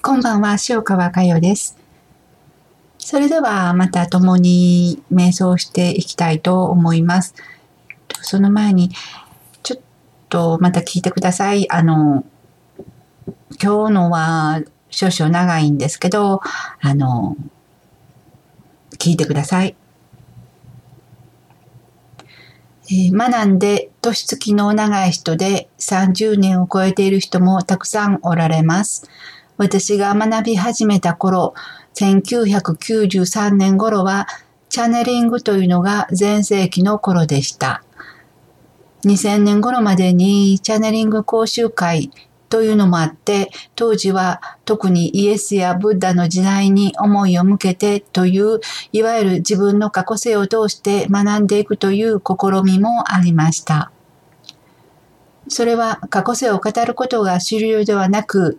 こんばんは、塩川佳代です。それではまた共に瞑想していきたいと思います。その前に、ちょっとまた聞いてください。あの、今日のは少々長いんですけど、あの、聞いてください。え、学んで年月の長い人で30年を超えている人もたくさんおられます。私が学び始めた頃、1993年頃はチャネリングというのが全盛期の頃でした。2000年頃までにチャネリング講習会というのもあって、当時は特にイエスやブッダの時代に思いを向けてという、いわゆる自分の過去性を通して学んでいくという試みもありました。それは過去性を語ることが主流ではなく、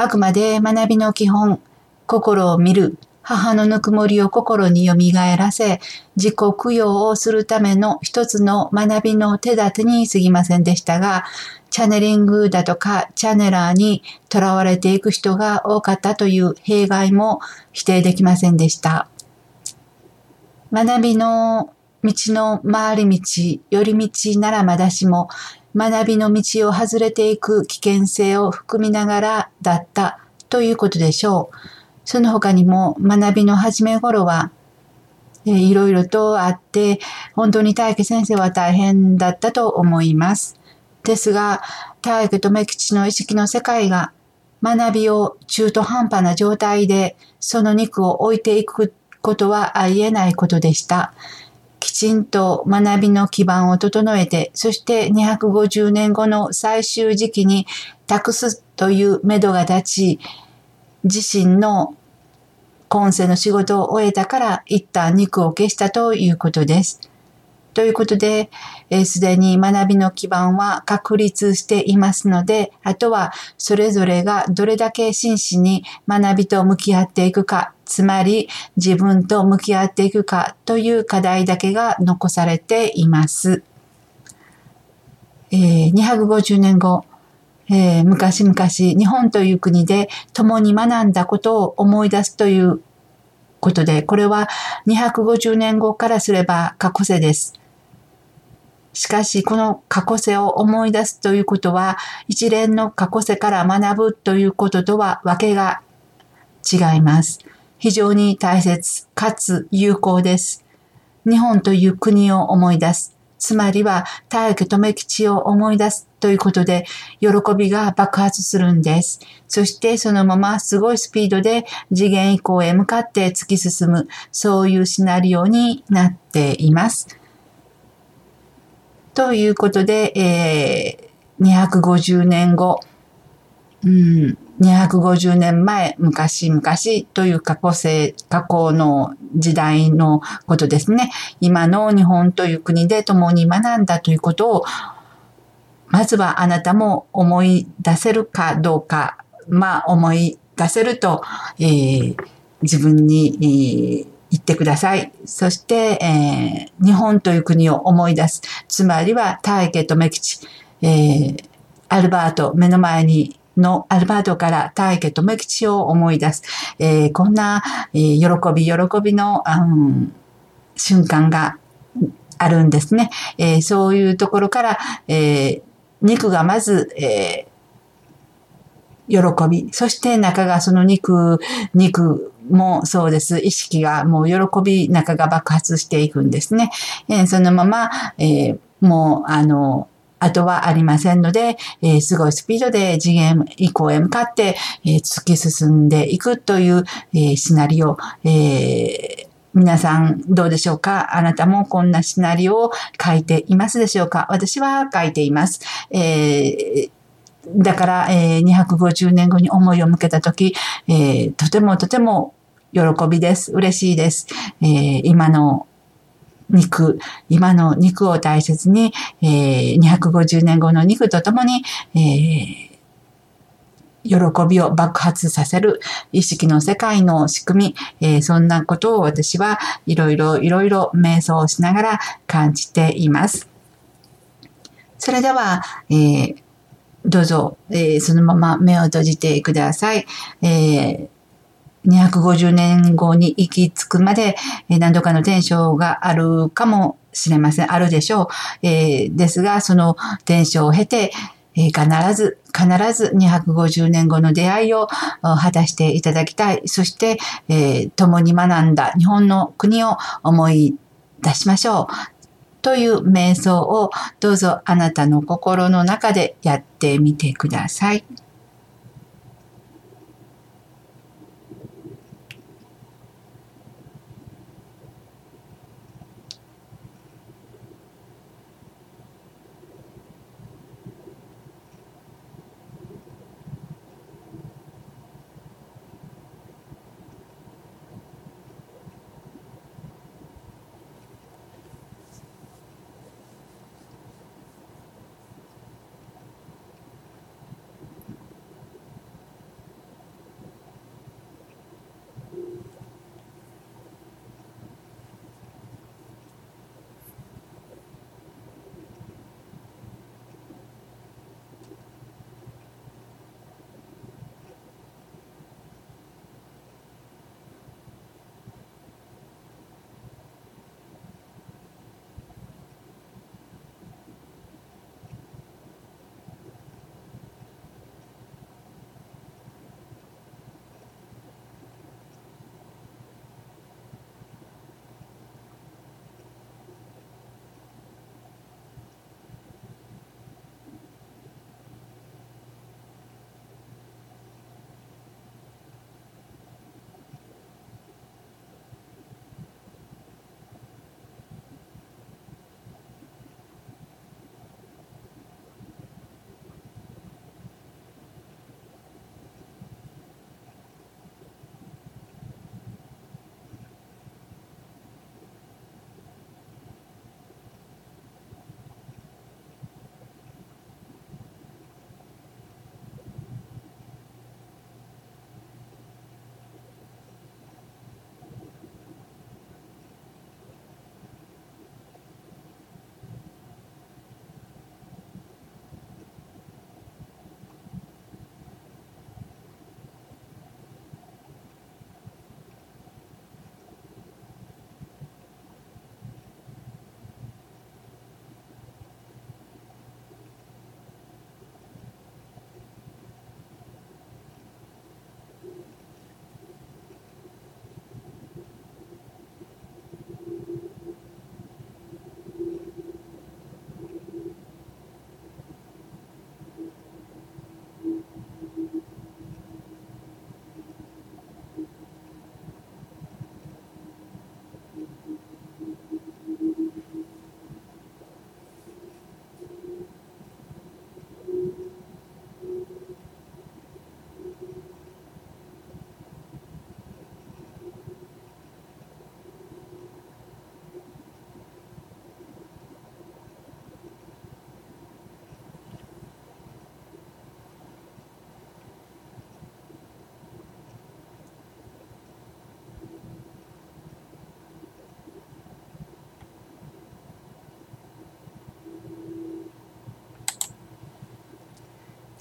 あくまで学びの基本、心を見る、母のぬくもりを心によみがえらせ、自己供養をするための一つの学びの手立てに過ぎませんでしたが、チャネリングだとかチャネラーに囚われていく人が多かったという弊害も否定できませんでした。学びの道の回り道、寄り道ならまだしも、学びの道を外れていく危険性を含みながらだったということでしょう。その他にも学びの始め頃は、えー、いろいろとあって、本当に大家先生は大変だったと思います。ですが、大家と目吉の意識の世界が学びを中途半端な状態でその肉を置いていくことはありえないことでした。きちんと学びの基盤を整えて、そして250年後の最終時期に託すというめどが立ち、自身の今世の仕事を終えたから一旦肉を消したということです。ということで、す、で、に学びの基盤は確立していますので、あとはそれぞれがどれだけ真摯に学びと向き合っていくか、つまり自分と向き合っていくかという課題だけが残されています。えー、250年後、えー、昔々日本という国で共に学んだことを思い出すということで、これは250年後からすれば過去世です。しかし、この過去世を思い出すということは、一連の過去世から学ぶということとはわけが違います。非常に大切かつ有効です。日本という国を思い出す。つまりは、大家留吉を思い出すということで、喜びが爆発するんです。そしてそのまますごいスピードで次元以降へ向かって突き進む、そういうシナリオになっています。ということで、えー、250年後、うん、250年前、昔々という過去性、過去の時代のことですね。今の日本という国で共に学んだということを、まずはあなたも思い出せるかどうか、まあ思い出せると、えー、自分に、えー言ってください。そして、えー、日本という国を思い出す。つまりは、大家とメ吉、えー、アルバート、目の前にのアルバートから大家とメ吉を思い出す。えー、こんな、えー、喜び、喜びの、うん、瞬間があるんですね。えー、そういうところから、えー、肉がまず、えー、喜び、そして中がその肉、肉もそうです。意識がもう喜び、中が爆発していくんですね。えー、そのまま、えー、もう、あの、後はありませんので、えー、すごいスピードで次元以降へ向かって、えー、突き進んでいくという、えー、シナリオ、えー皆さんどうでしょうか？あなたもこんなシナリオを書いていますでしょうか？私は書いています。えーだから、えー、250年後に思いを向けたとき、えー、とてもとても喜びです。嬉しいです。えー、今の肉、今の肉を大切に、えー、250年後の肉とともに、えー喜びを爆発させる意識の世界の仕組み、えー、そんなことを私はいろいろいろいろ瞑想しながら感じています。それでは、えー、どうぞ、えー、そのまま目を閉じてください。えー250年後に行き着くまで、何度かの転生があるかもしれません。あるでしょう。えー、ですが、その転生を経て、えー、必ず、必ず250年後の出会いを果たしていただきたい。そして、えー、共に学んだ日本の国を思い出しましょう。という瞑想をどうぞあなたの心の中でやってみてください。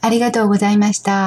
ありがとうございました。